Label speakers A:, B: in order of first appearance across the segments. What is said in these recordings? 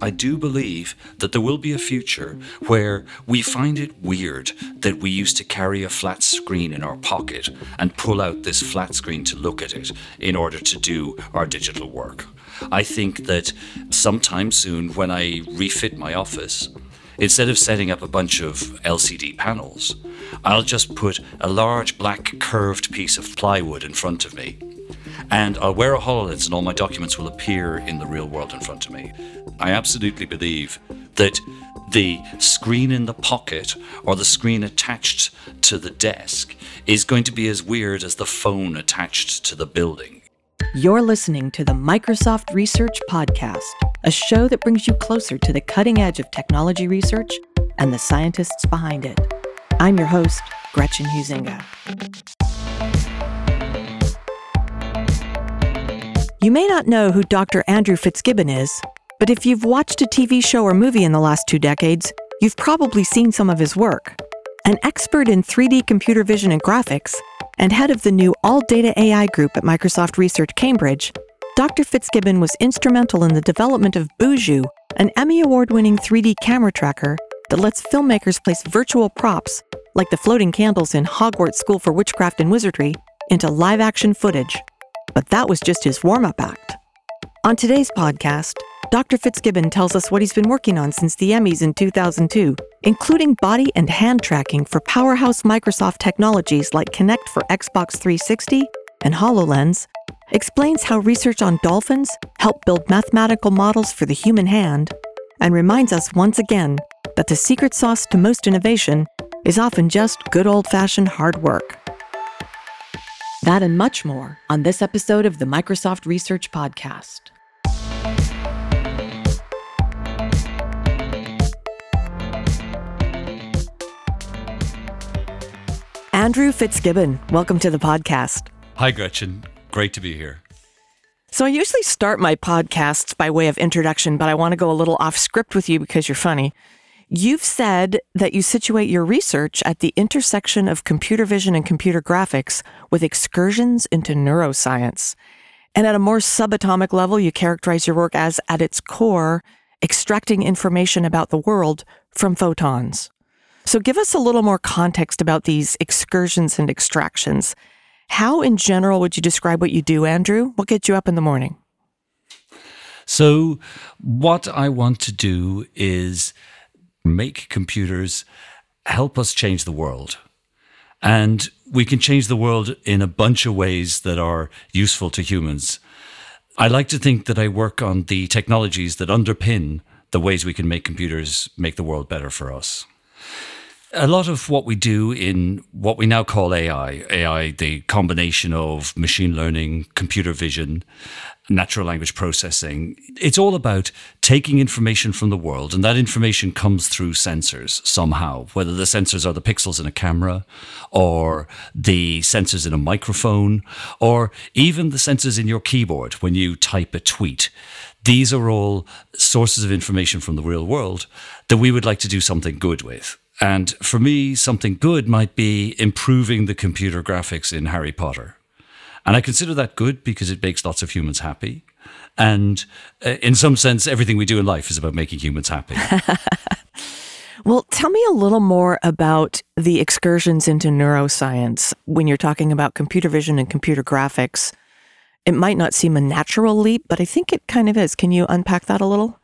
A: I do believe that there will be a future where we find it weird that we used to carry a flat screen in our pocket and pull out this flat screen to look at it in order to do our digital work. I think that sometime soon, when I refit my office, instead of setting up a bunch of LCD panels, I'll just put a large black curved piece of plywood in front of me and I'll wear a HoloLens and all my documents will appear in the real world in front of me. I absolutely believe that the screen in the pocket or the screen attached to the desk is going to be as weird as the phone attached to the building.
B: You're listening to the Microsoft Research Podcast, a show that brings you closer to the cutting edge of technology research and the scientists behind it. I'm your host, Gretchen Huizinga. You may not know who Dr. Andrew Fitzgibbon is, but if you've watched a TV show or movie in the last two decades, you've probably seen some of his work. An expert in 3D computer vision and graphics, and head of the new All Data AI group at Microsoft Research Cambridge, Dr. Fitzgibbon was instrumental in the development of Boujou, an Emmy Award winning 3D camera tracker that lets filmmakers place virtual props, like the floating candles in Hogwarts School for Witchcraft and Wizardry, into live action footage. But that was just his warm up act. On today's podcast, Dr. Fitzgibbon tells us what he's been working on since the Emmys in 2002, including body and hand tracking for powerhouse Microsoft technologies like Kinect for Xbox 360 and HoloLens, explains how research on dolphins helped build mathematical models for the human hand, and reminds us once again that the secret sauce to most innovation is often just good old fashioned hard work. That and much more on this episode of the Microsoft Research Podcast. Andrew Fitzgibbon, welcome to the podcast.
A: Hi, Gretchen. Great to be here.
B: So, I usually start my podcasts by way of introduction, but I want to go a little off script with you because you're funny. You've said that you situate your research at the intersection of computer vision and computer graphics with excursions into neuroscience. And at a more subatomic level, you characterize your work as, at its core, extracting information about the world from photons. So give us a little more context about these excursions and extractions. How, in general, would you describe what you do, Andrew? What gets you up in the morning?
A: So, what I want to do is make computers help us change the world. And we can change the world in a bunch of ways that are useful to humans. I like to think that I work on the technologies that underpin the ways we can make computers make the world better for us. A lot of what we do in what we now call AI, AI, the combination of machine learning, computer vision, natural language processing. It's all about taking information from the world, and that information comes through sensors somehow, whether the sensors are the pixels in a camera, or the sensors in a microphone, or even the sensors in your keyboard when you type a tweet. These are all sources of information from the real world that we would like to do something good with. And for me, something good might be improving the computer graphics in Harry Potter and I consider that good because it makes lots of humans happy. And uh, in some sense, everything we do in life is about making humans happy.
B: well, tell me a little more about the excursions into neuroscience when you're talking about computer vision and computer graphics. It might not seem a natural leap, but I think it kind of is. Can you unpack that a little?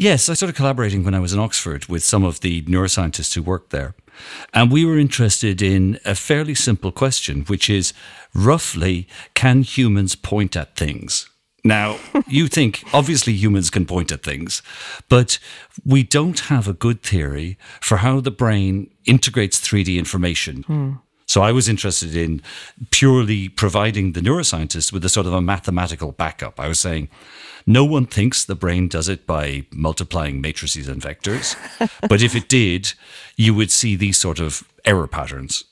A: Yes, I started collaborating when I was in Oxford with some of the neuroscientists who worked there. And we were interested in a fairly simple question, which is roughly, can humans point at things? Now, you think obviously humans can point at things, but we don't have a good theory for how the brain integrates 3D information. Hmm. So I was interested in purely providing the neuroscientists with a sort of a mathematical backup. I was saying, no one thinks the brain does it by multiplying matrices and vectors. but if it did, you would see these sort of error patterns.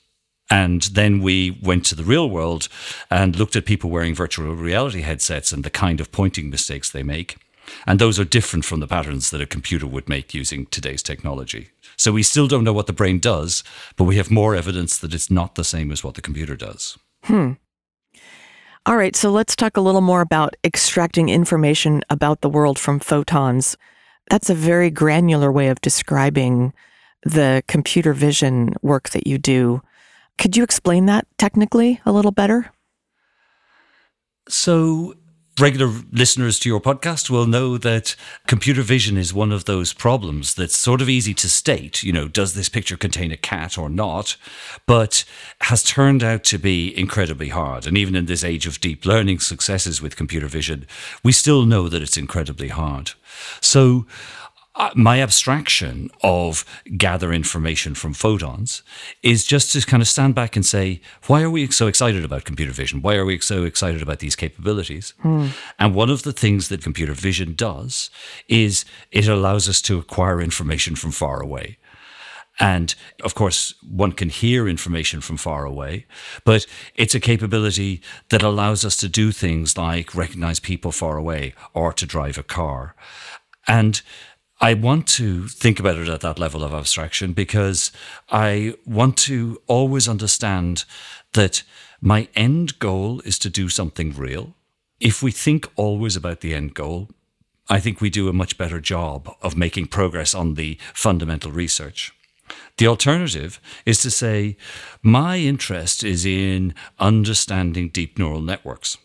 A: And then we went to the real world and looked at people wearing virtual reality headsets and the kind of pointing mistakes they make. And those are different from the patterns that a computer would make using today's technology. So we still don't know what the brain does, but we have more evidence that it's not the same as what the computer does.
B: Hmm. All right, so let's talk a little more about extracting information about the world from photons. That's a very granular way of describing the computer vision work that you do. Could you explain that technically a little better?
A: So, regular listeners to your podcast will know that computer vision is one of those problems that's sort of easy to state. You know, does this picture contain a cat or not? But has turned out to be incredibly hard. And even in this age of deep learning successes with computer vision, we still know that it's incredibly hard. So, uh, my abstraction of gather information from photons is just to kind of stand back and say, why are we so excited about computer vision? Why are we so excited about these capabilities? Hmm. And one of the things that computer vision does is it allows us to acquire information from far away. And of course, one can hear information from far away, but it's a capability that allows us to do things like recognize people far away or to drive a car. And I want to think about it at that level of abstraction because I want to always understand that my end goal is to do something real. If we think always about the end goal, I think we do a much better job of making progress on the fundamental research. The alternative is to say, my interest is in understanding deep neural networks.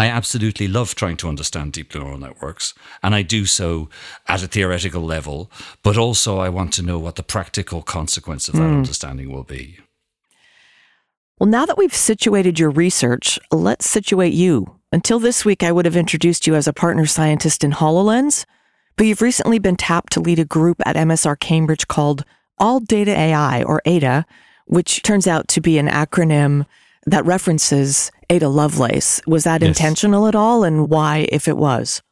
A: I absolutely love trying to understand deep neural networks, and I do so at a theoretical level, but also I want to know what the practical consequence of that mm. understanding will be.
B: Well, now that we've situated your research, let's situate you. Until this week, I would have introduced you as a partner scientist in HoloLens, but you've recently been tapped to lead a group at MSR Cambridge called All Data AI, or ADA, which turns out to be an acronym that references Ada Lovelace. Was that yes. intentional at all, and why, if it was?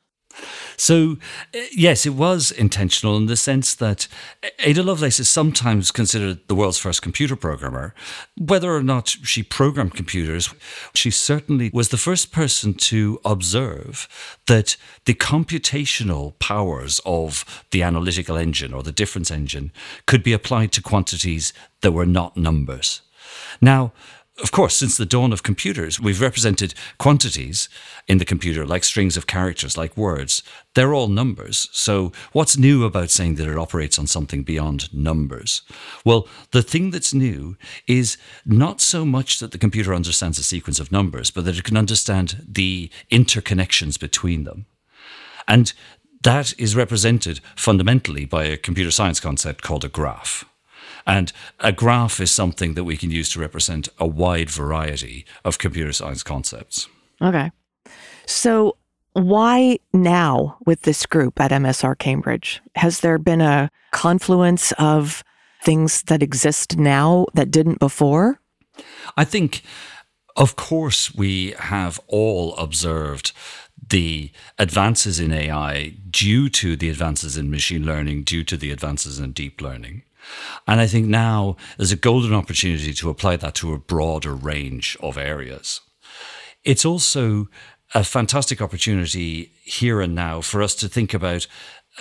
A: So, eh, yes, it was intentional in the sense that Ada Lovelace is sometimes considered the world's first computer programmer. Whether or not she programmed computers, she certainly was the first person to observe that the computational powers of the analytical engine or the difference engine could be applied to quantities that were not numbers. Now, of course, since the dawn of computers, we've represented quantities in the computer like strings of characters, like words. They're all numbers. So, what's new about saying that it operates on something beyond numbers? Well, the thing that's new is not so much that the computer understands a sequence of numbers, but that it can understand the interconnections between them. And that is represented fundamentally by a computer science concept called a graph. And a graph is something that we can use to represent a wide variety of computer science concepts.
B: Okay. So, why now with this group at MSR Cambridge? Has there been a confluence of things that exist now that didn't before?
A: I think, of course, we have all observed the advances in AI due to the advances in machine learning, due to the advances in deep learning. And I think now there's a golden opportunity to apply that to a broader range of areas. It's also a fantastic opportunity here and now for us to think about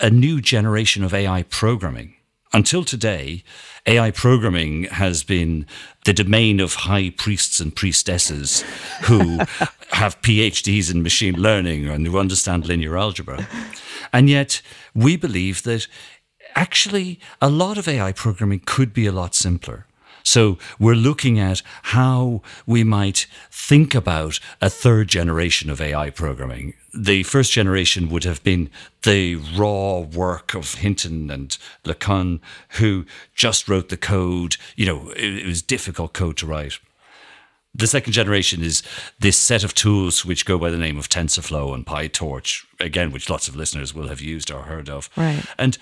A: a new generation of AI programming. Until today, AI programming has been the domain of high priests and priestesses who have PhDs in machine learning and who understand linear algebra. And yet, we believe that actually, a lot of AI programming could be a lot simpler. So we're looking at how we might think about a third generation of AI programming. The first generation would have been the raw work of Hinton and LeCun, who just wrote the code. You know, it, was difficult code to write. The second generation is this set of tools which go by the name of TensorFlow and PyTorch, again, which lots of listeners will have used or heard of.
B: Right.
A: And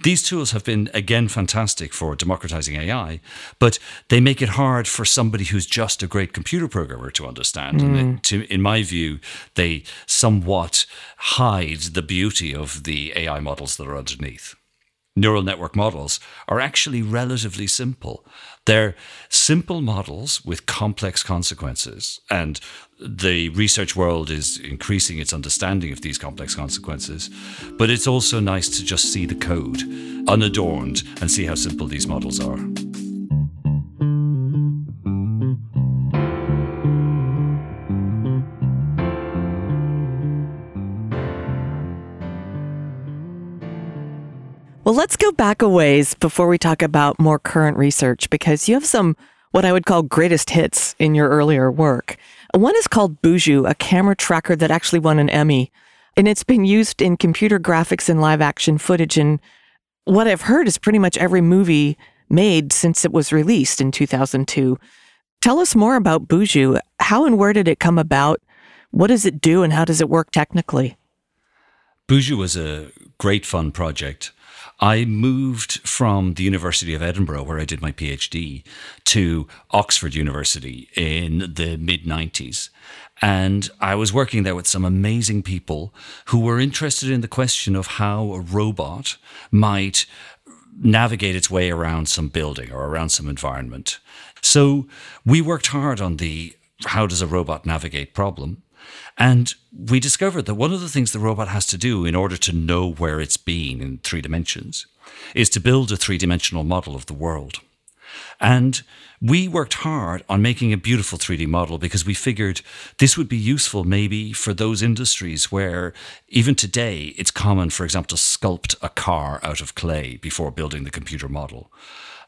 A: these tools have been, again, fantastic for democratizing AI, but they make it hard for somebody who's just a great computer programmer to understand. Mm. And to, in my view, they somewhat hide the beauty of the AI models that are underneath neural network models are actually relatively simple. They're simple models with complex consequences. And the research world is increasing its understanding of these complex consequences. But it's also nice to just see the code unadorned and see how simple these models are.
B: Let's go back a ways before we talk about more current research because you have some what I would call greatest hits in your earlier work. One is called Boujou, a camera tracker that actually won an Emmy, and it's been used in computer graphics and live action footage And what I've heard is pretty much every movie made since it was released in 2002. Tell us more about Boujou. How and where did it come about? What does it do and how does it work technically?
A: Boujou was a great fun project. I moved from the University of Edinburgh, where I did my PhD, to Oxford University in the mid 90s. And I was working there with some amazing people who were interested in the question of how a robot might navigate its way around some building or around some environment. So we worked hard on the how does a robot navigate problem. And we discovered that one of the things the robot has to do in order to know where it's been in three dimensions is to build a three dimensional model of the world. And we worked hard on making a beautiful 3D model because we figured this would be useful maybe for those industries where even today it's common, for example, to sculpt a car out of clay before building the computer model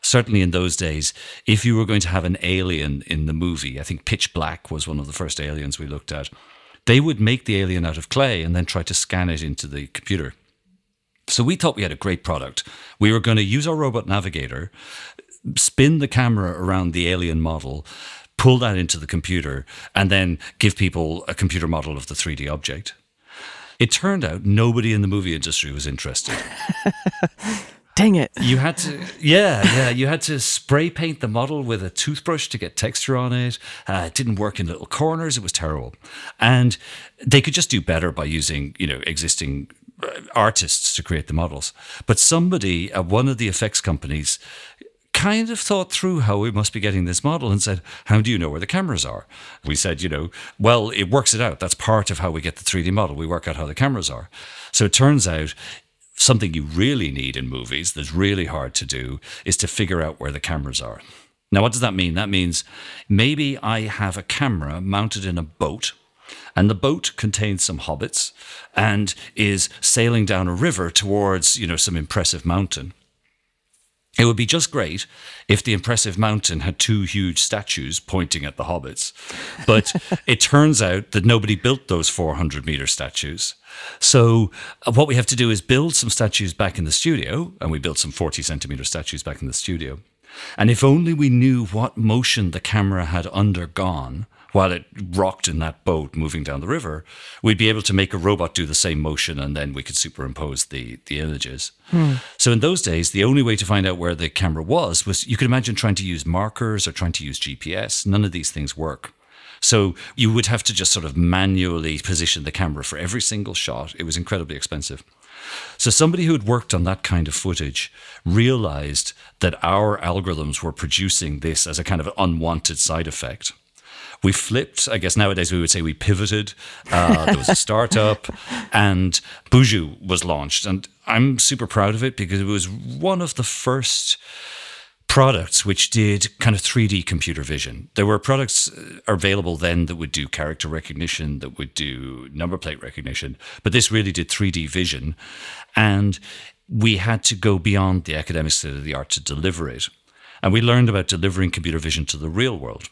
A: certainly in those days, if you were going to have an alien in the movie, I think Pitch Black was one of the first aliens we looked at they would make the alien out of clay and then try to scan it into the computer. So we thought we had a great product. We were going to use our robot navigator, spin the camera around the alien model, pull that into the computer, and then give people a computer model of the 3D object. It turned out nobody in the movie industry was interested.
B: Dang it.
A: You had to, yeah, yeah. You had to spray paint the model with a toothbrush to get texture on it. Uh, it didn't work in little corners. It was terrible. And they could just do better by using, you know, existing uh, artists to create the models. But somebody at one of the effects companies kind of thought through how we must be getting this model and said, How do you know where the cameras are? We said, You know, well, it works it out. That's part of how we get the 3D model. We work out how the cameras are. So it turns out something you really need in movies that's really hard to do is to figure out where the cameras are. Now, what does that mean? That means maybe I have a camera mounted in a boat, and the boat contains some hobbits and is sailing down a river towards, you know, some impressive mountain. It would be just great if the impressive mountain had two huge statues pointing at the hobbits. But it turns out that nobody built those 400 meter statues. So, uh, what we have to do is build some statues back in the studio, and we built some 40 centimeter statues back in the studio. And if only we knew what motion the camera had undergone while it rocked in that boat moving down the river, we'd be able to make a robot do the same motion and then we could superimpose the, the images. Hmm. So in those days, the only way to find out where the camera was was you could imagine trying to use markers or trying to use GPS. None of these things work. So you would have to just sort of manually position the camera for every single shot. It was incredibly expensive. So somebody who had worked on that kind of footage realized that our algorithms were producing this as a kind of unwanted side effect we flipped. I guess nowadays we would say we pivoted. Uh, there was a startup, and Boujou was launched, and I'm super proud of it because it was one of the first products which did kind of 3D computer vision. There were products uh, available then that would do character recognition, that would do number plate recognition, but this really did 3D vision. And we had to go beyond the academic state of the art to deliver it. And we learned about delivering computer vision to the real world.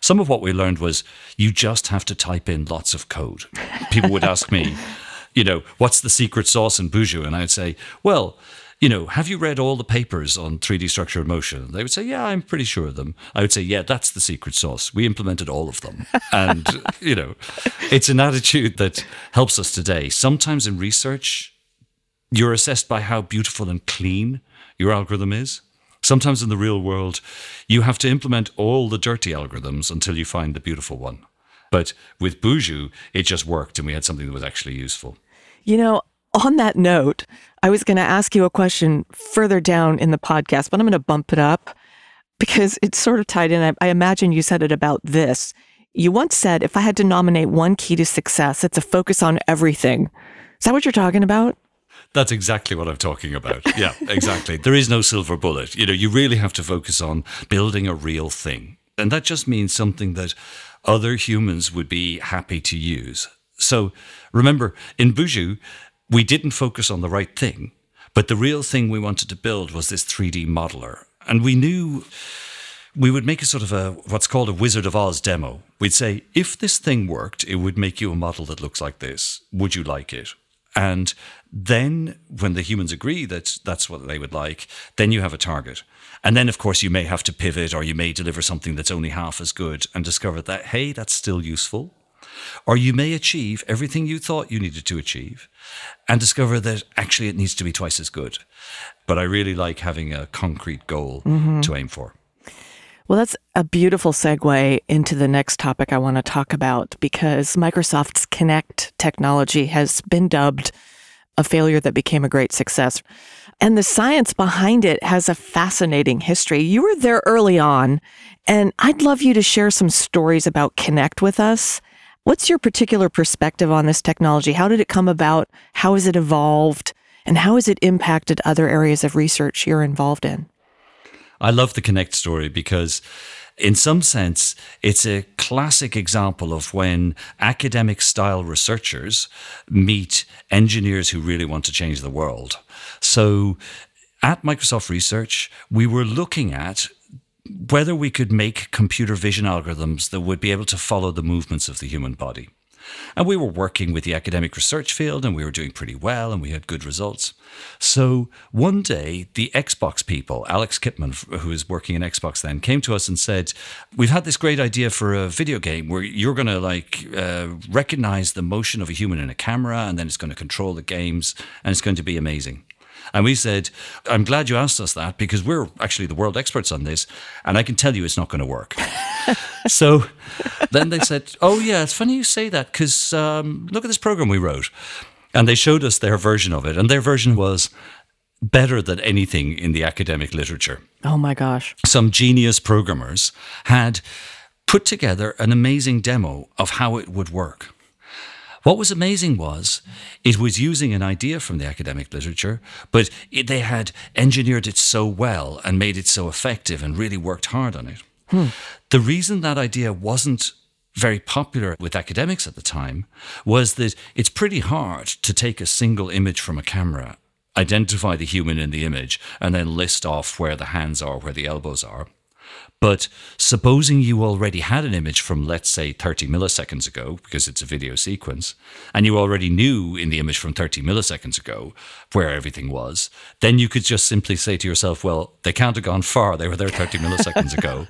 A: Some of what we learned was you just have to type in lots of code. People would ask me, you know, what's the secret sauce in Boujou? And I'd say, well, you know, have you read all the papers on 3D structure and motion? They would say, yeah, I'm pretty sure of them. I would say, yeah, that's the secret sauce. We implemented all of them. and, you know, it's an attitude that helps us today. Sometimes in research, you're assessed by how beautiful and clean your algorithm is. Sometimes in the real world, you have to implement all the dirty algorithms until you find the beautiful one. But with Boujou, it just worked and we had something that was actually useful.
B: You know, on that note, I was going to ask you a question further down in the podcast, but I'm going to bump it up because it's sort of tied in. I, I imagine you said it about this. You once said, if I had to nominate one key to success, it's a focus on everything. Is that what you're talking about?
A: That's exactly what I'm talking about. Yeah, exactly. there is no silver bullet. You know, you really have to focus on building a real thing. And that just means something that other humans would be happy to use. So remember, in Boujou, we didn't focus on the right thing, But the real thing we wanted to build was this 3D modeler. And we knew we would make a sort of a what's called a Wizard of Oz demo. We'd say, if this thing worked, it would make you a model that looks like this. Would you like it? And then when the humans agree that that's what they would like, then you have a target. And then, of course, you may have to pivot or you may deliver something that's only half as good and discover that, hey, that's still useful. Or you may achieve everything you thought you needed to achieve and discover that actually it needs to be twice as good. But I really like having a concrete goal mm-hmm. to aim for.
B: Well, that's a beautiful segue into the next topic I want to talk about because Microsoft's Kinect technology has been dubbed a failure that became a great success. And the science behind it has a fascinating history. You were there early on, and I'd love you to share some stories about Kinect with us. What's your particular perspective on this technology? How did it come about? How has it evolved? And how has it impacted other areas of research you're involved in?
A: I love the Kinect story because in some sense, it's a classic example of when academic style researchers meet engineers who really want to change the world. So at Microsoft Research, we were looking at whether we could make computer vision algorithms that would be able to follow the movements of the human body. And we were working with the academic research field and we were doing pretty well and we had good results. So one day, the Xbox people, Alex Kipman, who was working in Xbox then, came to us and said, We've had this great idea for a video game where you're going to like uh, recognize the motion of a human in a camera and then it's going to control the games and it's going to be amazing. And we said, I'm glad you asked us that because we're actually the world experts on this. And I can tell you it's not going to work. so then they said, Oh, yeah, it's funny you say that because um, look at this program we wrote. And they showed us their version of it. And their version was better than anything in the academic literature.
B: Oh, my gosh.
A: Some genius programmers had put together an amazing demo of how it would work. What was amazing was it was using an idea from the academic literature, but it, they had engineered it so well and made it so effective and really worked hard on it. Hmm. The reason that idea wasn't very popular with academics at the time was that it's pretty hard to take a single image from a camera, identify the human in the image, and then list off where the hands are, where the elbows are. But supposing you already had an image from, let's say, 30 milliseconds ago, because it's a video sequence, and you already knew in the image from 30 milliseconds ago where everything was, then you could just simply say to yourself, well, they can't have gone far. They were there 30 milliseconds ago,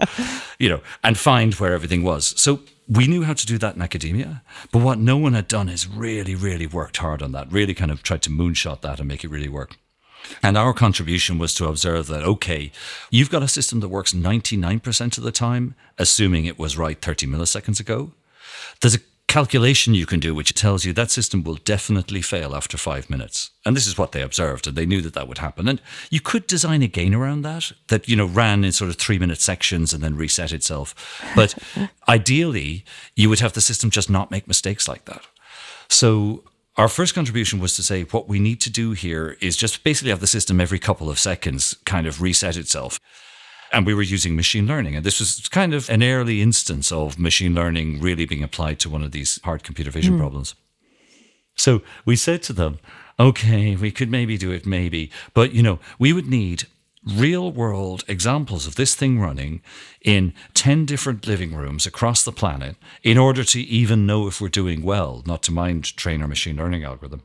A: you know, and find where everything was. So we knew how to do that in academia, but what no one had done is really, really worked hard on that, really kind of tried to moonshot that and make it really work. And our contribution was to observe that, okay, you've got a system that works 99% of the time, assuming it was right 30 milliseconds ago. There's a calculation you can do which tells you that system will definitely fail after five minutes. And this is what they observed, and they knew that that would happen. And you could design a gain around that, that, you know, ran in sort of three minute sections and then reset itself. But ideally, you would have the system just not make mistakes like that. So our first contribution was to say what we need to do here is just basically have the system every couple of seconds kind of reset itself. And we were using machine learning. And this was kind of an early instance of machine learning really being applied to one of these hard computer vision mm. problems. So we said to them, okay, we could maybe do it, maybe. But, you know, we would need real world examples of this thing running in 10 different living rooms across the planet in order to even know if we're doing well, not to mind train our machine learning algorithm.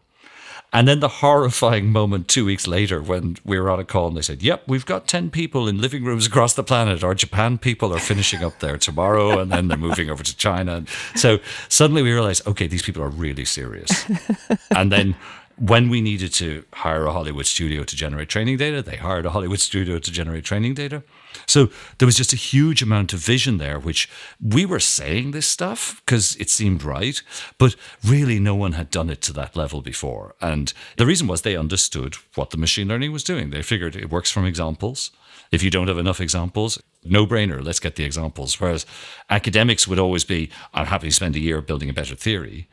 A: And then the horrifying moment two weeks later when we were on a call and they said, Yep, we've got 10 people in living rooms across the planet. Our Japan people are finishing up there tomorrow and then they're moving over to China. So suddenly we realized, okay, these people are really serious. and then when we needed to hire a Hollywood studio to generate training data, they hired a Hollywood studio to generate training data. So there was just a huge amount of vision there, which we were saying this stuff because it seemed right, but really no one had done it to that level before. And the reason was they understood what the machine learning was doing. They figured it works from examples. If you don't have enough examples, no brainer, let's get the examples. Whereas academics would always be, I'm happy to spend a year building a better theory.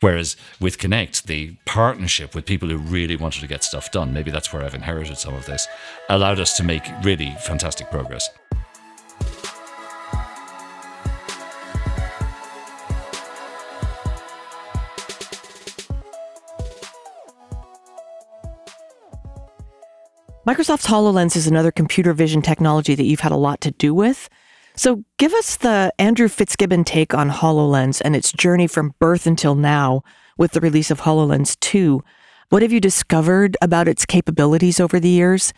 A: Whereas with Kinect, the partnership with people who really wanted to get stuff done, maybe that's where I've inherited some of this, allowed us to make really fantastic progress.
B: Microsoft's HoloLens is another computer vision technology that you've had a lot to do with. So give us the Andrew Fitzgibbon take on HoloLens and its journey from birth until now with the release of HoloLens 2. What have you discovered about its capabilities over the years?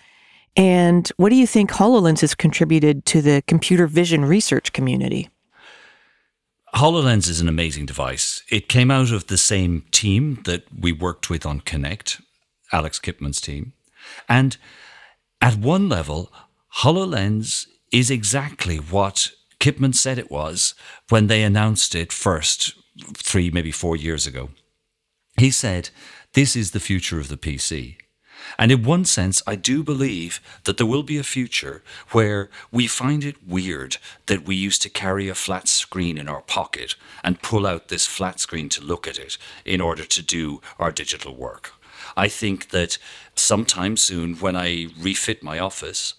B: And what do you think HoloLens has contributed to the computer vision research community?
A: HoloLens is an amazing device. It came out of the same team that we worked with on Kinect, Alex Kipman's team. And at one level, HoloLens is exactly what Kipman said it was when they announced it first, three, maybe four years ago. He said, This is the future of the PC. And in one sense, I do believe that there will be a future where we find it weird that we used to carry a flat screen in our pocket and pull out this flat screen to look at it in order to do our digital work. I think that sometime soon, when I refit my office,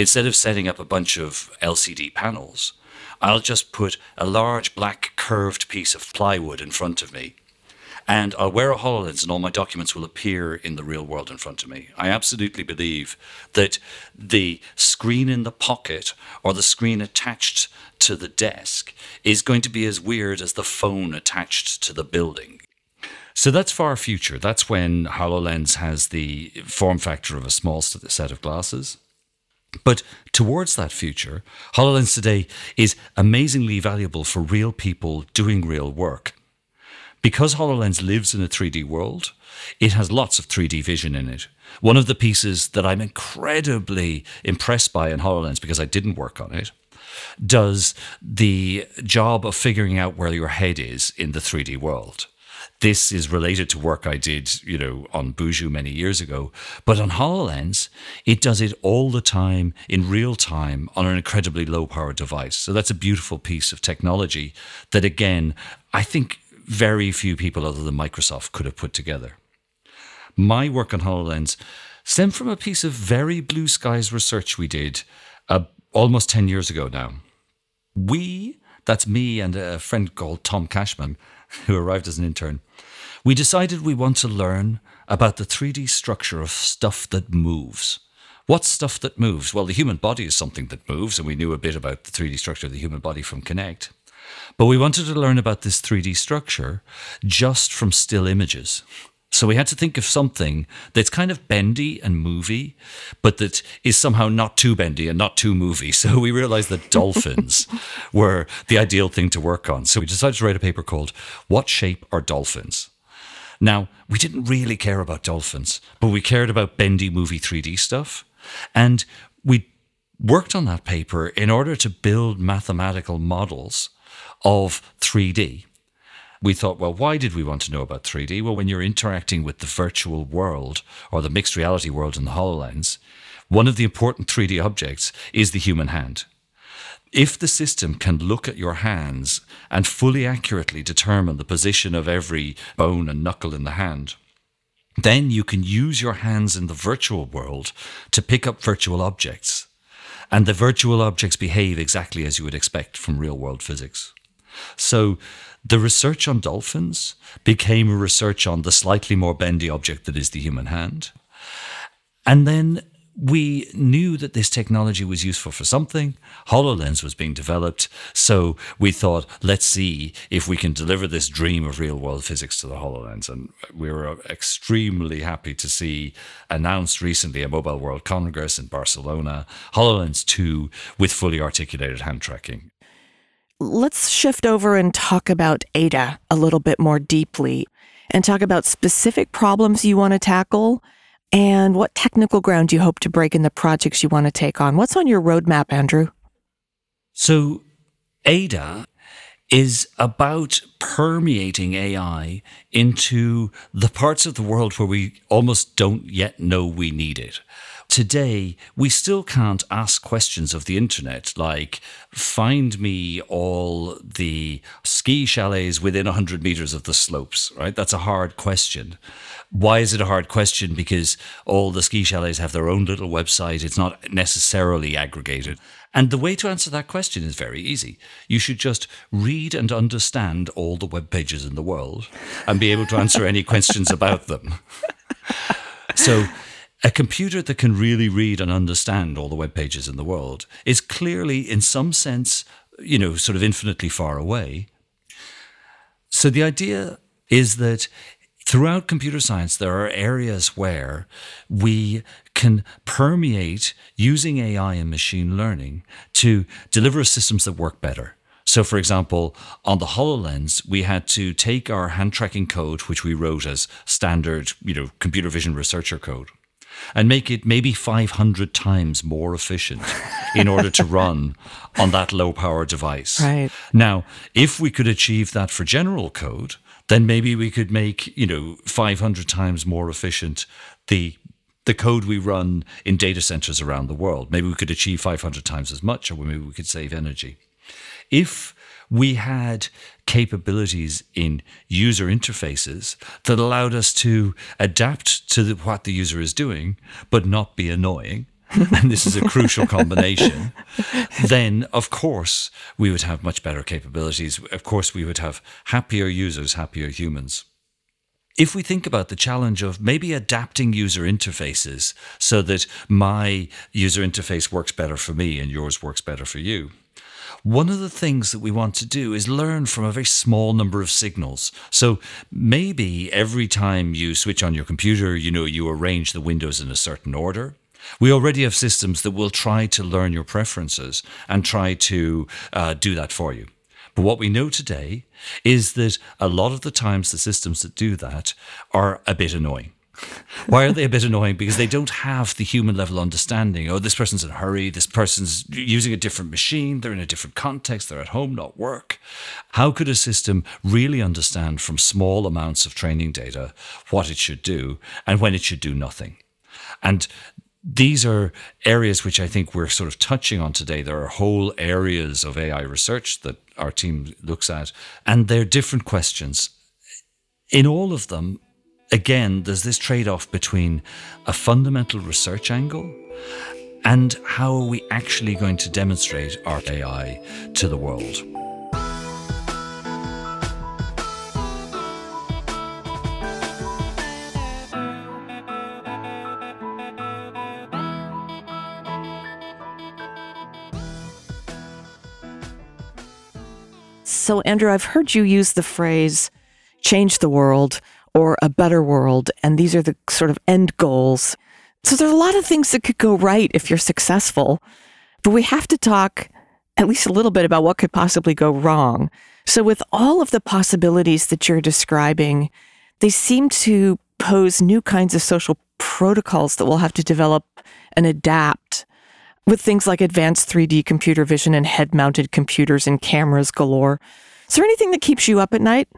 A: instead of setting up a bunch of LCD panels, I'll just put a large black curved piece of plywood in front of me and I'll wear a HoloLens and all my documents will appear in the real world in front of me. I absolutely believe that the screen in the pocket or the screen attached to the desk is going to be as weird as the phone attached to the building. So that's far future. That's when HoloLens has the form factor of a small set of glasses. But towards that future, HoloLens today is amazingly valuable for real people doing real work because HoloLens lives in a 3D world, it has lots of 3D vision in it. One of the pieces that I'm incredibly impressed by in HoloLens, because I didn't work on it, does the job of figuring out where your head is in the 3D world. This is related to work I did, you know, on Boujou many years ago. But on HoloLens, it does it all the time in real time on an incredibly low power device. So that's a beautiful piece of technology that, again, I think very few people other than Microsoft could have put together. My work on HoloLens stemmed from a piece of very blue skies research we did uh, almost 10 years ago now. We, that's me and a friend called Tom Cashman, who arrived as an intern, we decided we want to learn about the 3D structure of stuff that moves. What's stuff that moves? Well, the human body is something that moves, and we knew a bit about the 3D structure of the human body from Kinect. But we wanted to learn about this 3D structure just from still images. So we had to think of something that's kind of bendy and movie, but that is somehow not too bendy and not too movie. So we realized that dolphins were the ideal thing to work on. So we decided to write a paper called What Shape Are Dolphins? Now, we didn't really care about dolphins, but we cared about bendy movie 3D stuff. And we worked on that paper in order to build mathematical models of 3D. We thought, well, why did we want to know about 3D? Well, when you're interacting with the virtual world or the mixed reality world in the HoloLens, one of the important 3D objects is the human hand. If the system can look at your hands and fully accurately determine the position of every bone and knuckle in the hand, then you can use your hands in the virtual world to pick up virtual objects. And the virtual objects behave exactly as you would expect from real world physics. So the research on dolphins became research on the slightly more bendy object that is the human hand. And then we knew that this technology was useful for something. HoloLens was being developed. So we thought, let's see if we can deliver this dream of real world physics to the HoloLens. And we were extremely happy to see announced recently at Mobile World Congress in Barcelona HoloLens 2 with fully articulated hand tracking.
B: Let's shift over and talk about Ada a little bit more deeply and talk about specific problems you want to tackle and what technical ground you hope to break in the projects you want to take on. What's on your roadmap, Andrew?
A: So, Ada is about permeating AI into the parts of the world where we almost don't yet know we need it today we still can't ask questions of the internet like find me all the ski chalets within 100 meters of the slopes right? That's a hard question. Why is it a hard question? Because all the ski chalets have their own little website. It's not necessarily aggregated. And the way to answer that question is very easy. You should just read and understand all the web pages in the world and be able to answer any questions about them. So a computer that can really read and understand all the web pages in the world is clearly, in some sense, you know, sort of infinitely far away. So the idea is that throughout computer science, there are areas where we can permeate using AI and machine learning to deliver systems that work better. So, for example, on the HoloLens, we had to take our hand tracking code, which we wrote as standard, you know, computer vision researcher code, and make it maybe 500 times more efficient in order to run on that low power device.
B: Right.
A: Now, if we could achieve that for general code, then maybe we could make, you know, 500 times more efficient the the code we run in data centers around the world. Maybe we could achieve 500 times as much, or maybe we could save energy. If we had capabilities in user interfaces that allowed us to adapt to the, what the user is doing, but not be annoying, and this is a crucial combination, then of course we would have much better capabilities. Of course, we would have happier users, happier humans. If we think about the challenge of maybe adapting user interfaces so that my user interface works better for me and yours works better for you, one of the things that we want to do is learn from a very small number of signals. So maybe every time you switch on your computer, you know, you arrange the windows in a certain order. We already have systems that will try to learn your preferences and try to uh, do that for you. But what we know today is that a lot of the times the systems that do that are a bit annoying. Why are they a bit annoying? Because they don't have the human level understanding. Oh, this person's in a hurry. This person's using a different machine. They're in a different context. They're at home, not work. How could a system really understand from small amounts of training data what it should do and when it should do nothing? And these are areas which I think we're sort of touching on today. There are whole areas of AI research that our team looks at, and they're different questions. In all of them, again, there's this trade off between a fundamental research angle and how are we actually going to demonstrate our AI to the world.
B: So, Andrew, I've heard you use the phrase change the world or a better world, and these are the sort of end goals. So, there's a lot of things that could go right if you're successful, but we have to talk at least a little bit about what could possibly go wrong. So, with all of the possibilities that you're describing, they seem to pose new kinds of social protocols that we'll have to develop and adapt with things like advanced 3D computer vision and head mounted computers and cameras galore. Is there anything that keeps you up at night?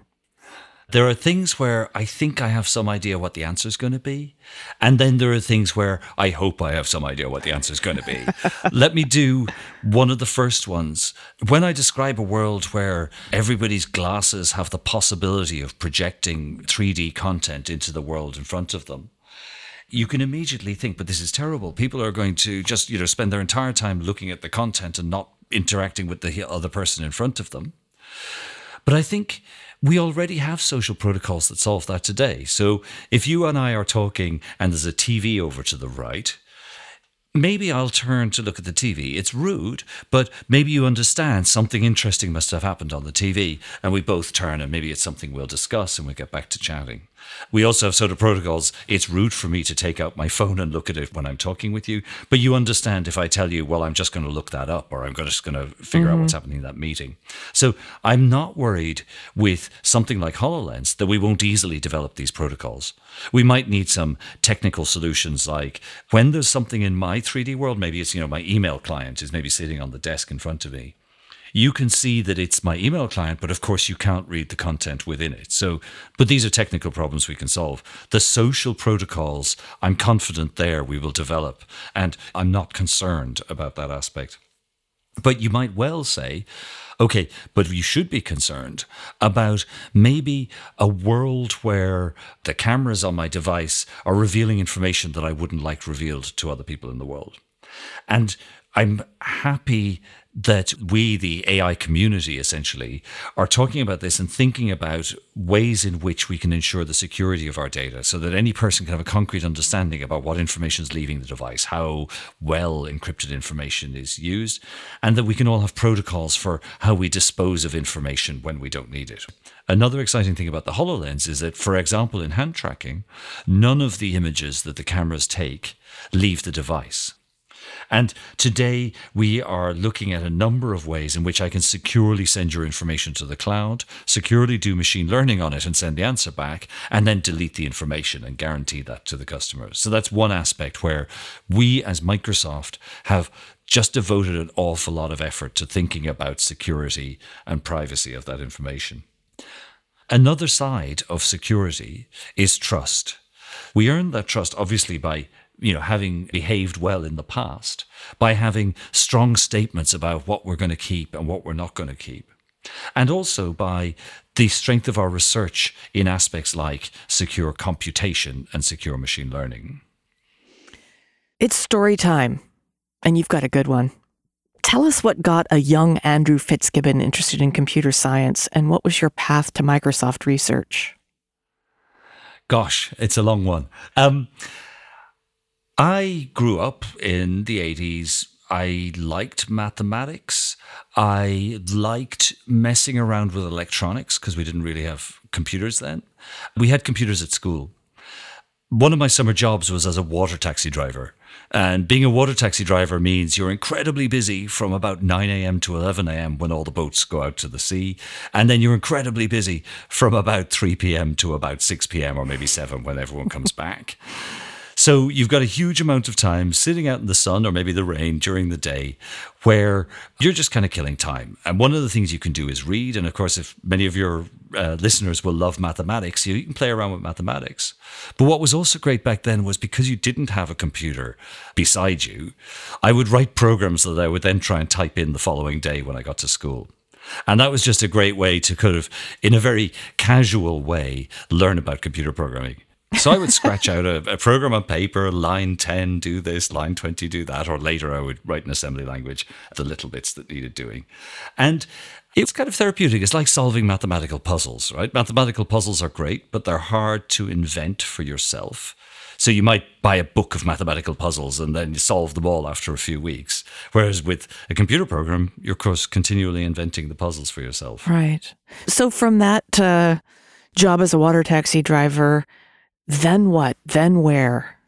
A: There are things where I think I have some idea what the answer is going to be. And then there are things where I hope I have some idea what the answer is going to be. Let me do one of the first ones. When I describe a world where everybody's glasses have the possibility of projecting 3D content into the world in front of them, you can immediately think, but this is terrible. People are going to just, you know, spend their entire time looking at the content and not interacting with the other person in front of them. But I think we already have social protocols that solve that today. So if you and I are talking and there's a TV over to the right, maybe I'll turn to look at the TV. It's rude, but maybe you understand something interesting must have happened on the TV. And we both turn, and maybe it's something we'll discuss and we get back to chatting. We also have sort of protocols. It's rude for me to take out my phone and look at it when I'm talking with you, but you understand if I tell you, well, I'm just going to look that up or I'm just going to figure mm-hmm. out what's happening in that meeting. So I'm not worried with something like HoloLens that we won't easily develop these protocols. We might need some technical solutions like when there's something in my 3D world, maybe it's, you know, my email client is maybe sitting on the desk in front of me you can see that it's my email client, but of course you can't read the content within it. So, but these are technical problems we can solve. The social protocols, I'm confident there we will develop, and I'm not concerned about that aspect. But you might well say, okay, but you should be concerned about maybe a world where the cameras on my device are revealing information that I wouldn't like revealed to other people in the world. And I'm happy that we, the AI community, essentially, are talking about this and thinking about ways in which we can ensure the security of our data so that any person can have a concrete understanding about what information is leaving the device, how well encrypted information is used, and that we can all have protocols for how we dispose of information when we don't need it. Another exciting thing about the HoloLens is that, for example, in hand tracking, none of the images that the cameras take leave the device. And today we are looking at a number of ways in which I can securely send your information to the cloud, securely do machine learning on it and send the answer back, and then delete the information and guarantee that to the customer. So that's one aspect where we as Microsoft have just devoted an awful lot of effort to thinking about security and privacy of that information. Another side of security is trust. We earn that trust obviously by you know, having behaved well in the past by having strong statements about what we're going to keep and what we're not going to keep. And also by the strength of our research in aspects like secure computation and secure machine learning.
B: It's story time, and you've got a good one. Tell us what got a young Andrew Fitzgibbon interested in computer science and what was your path to Microsoft research?
A: Gosh, it's a long one. Um, I grew up in the 80s. I liked mathematics. I liked messing around with electronics because we didn't really have computers then. We had computers at school. One of my summer jobs was as a water taxi driver. And being a water taxi driver means you're incredibly busy from about 9 a.m. to 11 a.m. when all the boats go out to the sea. And then you're incredibly busy from about 3 p.m. to about 6 p.m. or maybe 7 when everyone comes back. So you've got a huge amount of time sitting out in the sun or maybe the rain during the day where you're just kind of killing time. And one of the things you can do is read. And of course, if many of your uh, listeners will love mathematics, you can play around with mathematics. But what was also great back then was because you didn't have a computer beside you, I would write programs that I would then try and type in the following day when I got to school. And that was just a great way to kind of, in a very casual way, learn about computer programming. So I would scratch out a, a, program on paper, line 10, do this, line 20, do that. Or later I would write in assembly language the little bits that needed doing. And it's kind of therapeutic. It's like solving mathematical puzzles, right? Mathematical puzzles are great, but they're hard to invent for yourself. So you might buy a book of mathematical puzzles and then you solve them all after a few weeks. Whereas with a computer program, you're of course continually inventing the puzzles for yourself.
B: Right. So from that uh, job as a water taxi driver, then what? Then where?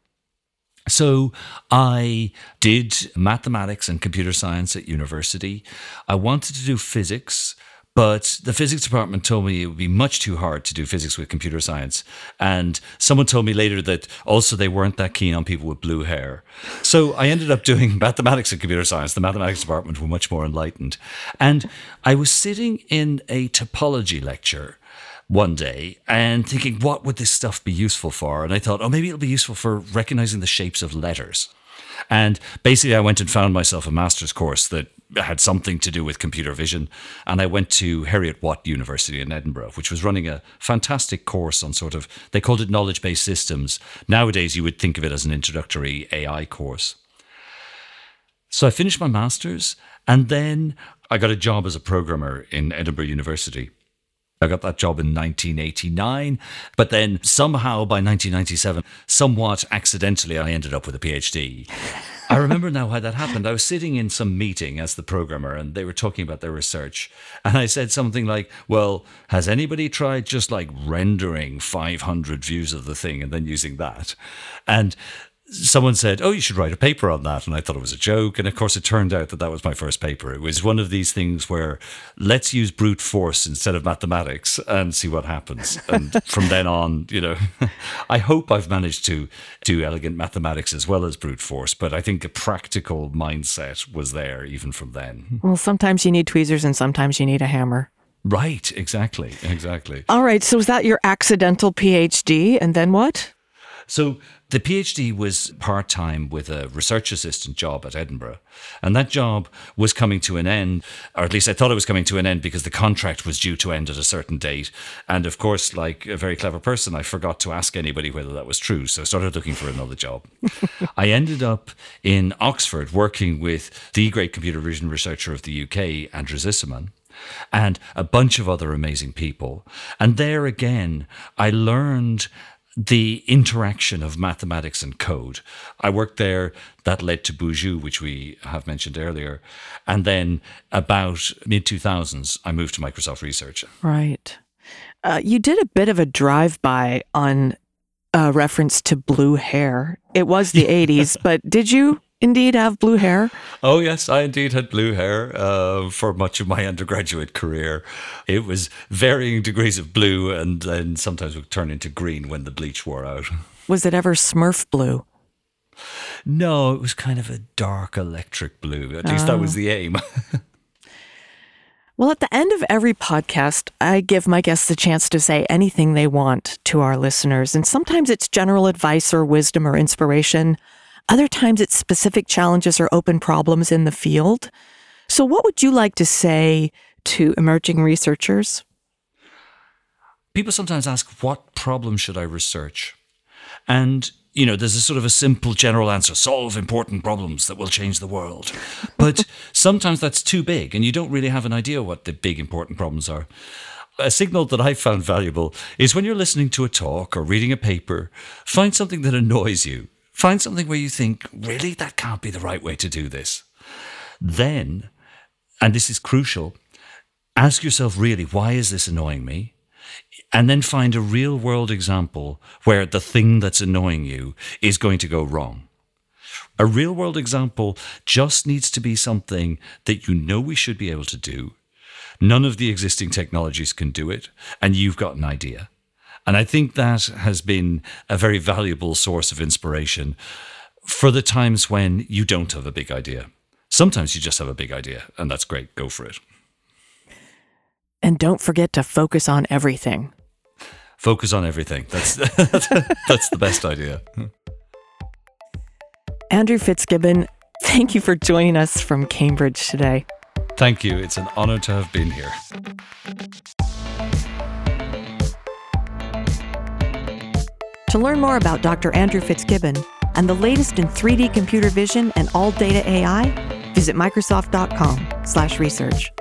A: So I did mathematics and computer science at university. I wanted to do physics, but the physics department told me it would be much too hard to do physics with computer science. And someone told me later that also they weren't that keen on people with blue hair. So I ended up doing mathematics and computer science. The mathematics department were much more enlightened. And I was sitting in a topology lecture one day and thinking, what would this stuff be useful for? And I thought, oh, maybe it'll be useful for recognizing the shapes of letters. And basically, I went and found myself a master's course that had something to do with computer vision. And I went to Heriot Watt University in Edinburgh, which was running a fantastic course on sort of, they called it knowledge based systems. Nowadays, you would think of it as an introductory AI course. So I finished my master's and then I got a job as a programmer in Edinburgh University. I got that job in 1989. But then somehow by 1997, somewhat accidentally, I ended up with a PhD. I remember now how that happened. I was sitting in some meeting as the programmer and they were talking about their research. And I said something like, Well, has anybody tried just like rendering 500 views of the thing and then using that? And someone said, "Oh, you should write a paper on that," and I thought it was a joke. And of course, it turned out that that was my first paper. It was one of these things where let's use brute force instead of mathematics and see what happens. And from then on, you know, I hope I've managed to do elegant mathematics as well as brute force. But I think a practical mindset was there even from then.
B: Well, sometimes you need tweezers, and sometimes you need a hammer.
A: Right. Exactly. Exactly.
B: All right. So was that your accidental PhD, and then what?
A: So the PhD was part time with a research assistant job at Edinburgh. And that job was coming to an end, or at least I thought it was coming to an end because the contract was due to end at a certain date. And of course, like a very clever person, I forgot to ask anybody whether that was true. So I started looking for another job. I ended up in Oxford working with the great computer vision researcher of the UK, Andrew Zisserman and a bunch of other amazing people. And there again, I learned the interaction of mathematics and code. I worked there, that led to Boujou, which we have mentioned earlier. And then about mid 2000s, I moved to Microsoft Research.
B: Right. Uh, you did a bit of a drive by on a reference to blue hair. It was the 80s, but did you indeed have blue hair?
A: Oh, yes, I indeed had blue hair uh, for much of my undergraduate career. It was varying degrees of blue and then sometimes would turn into green when the bleach wore out.
B: Was it ever Smurf blue?
A: No, it was kind of a dark electric blue. At least that was the aim.
B: Well, at the end of every podcast, I give my guests the chance to say anything they want to our listeners. And sometimes it's general advice or wisdom or inspiration. Other times it's specific challenges or open problems in the field. So, what would you like to say to emerging researchers?
A: People sometimes ask, What problem should I research? And you know, there's a sort of a simple general answer solve important problems that will change the world. But sometimes that's too big, and you don't really have an idea what the big important problems are. A signal that I found valuable is when you're listening to a talk or reading a paper, find something that annoys you Find something where you think, really, that can't be the right way to do this. Then, and this is crucial, ask yourself, really, why is this annoying me? And then find a real world example where the thing that's annoying you is going to go wrong. A real world example just needs to be something that you know we should be able to do. None of the existing technologies can do it, and you've got an idea. And I think that has been a very valuable source of inspiration for the times when you don't have a big idea. Sometimes you just have a big idea, and that's great. Go for it.
B: And don't forget to focus on everything.
A: Focus on everything. That's that's the best idea.
B: Andrew Fitzgibbon, thank you for joining us from Cambridge today.
A: Thank you. It's an honor to have been here.
B: To learn more about Dr. Andrew Fitzgibbon and the latest in 3D computer vision and all data AI, visit microsoft.com/research.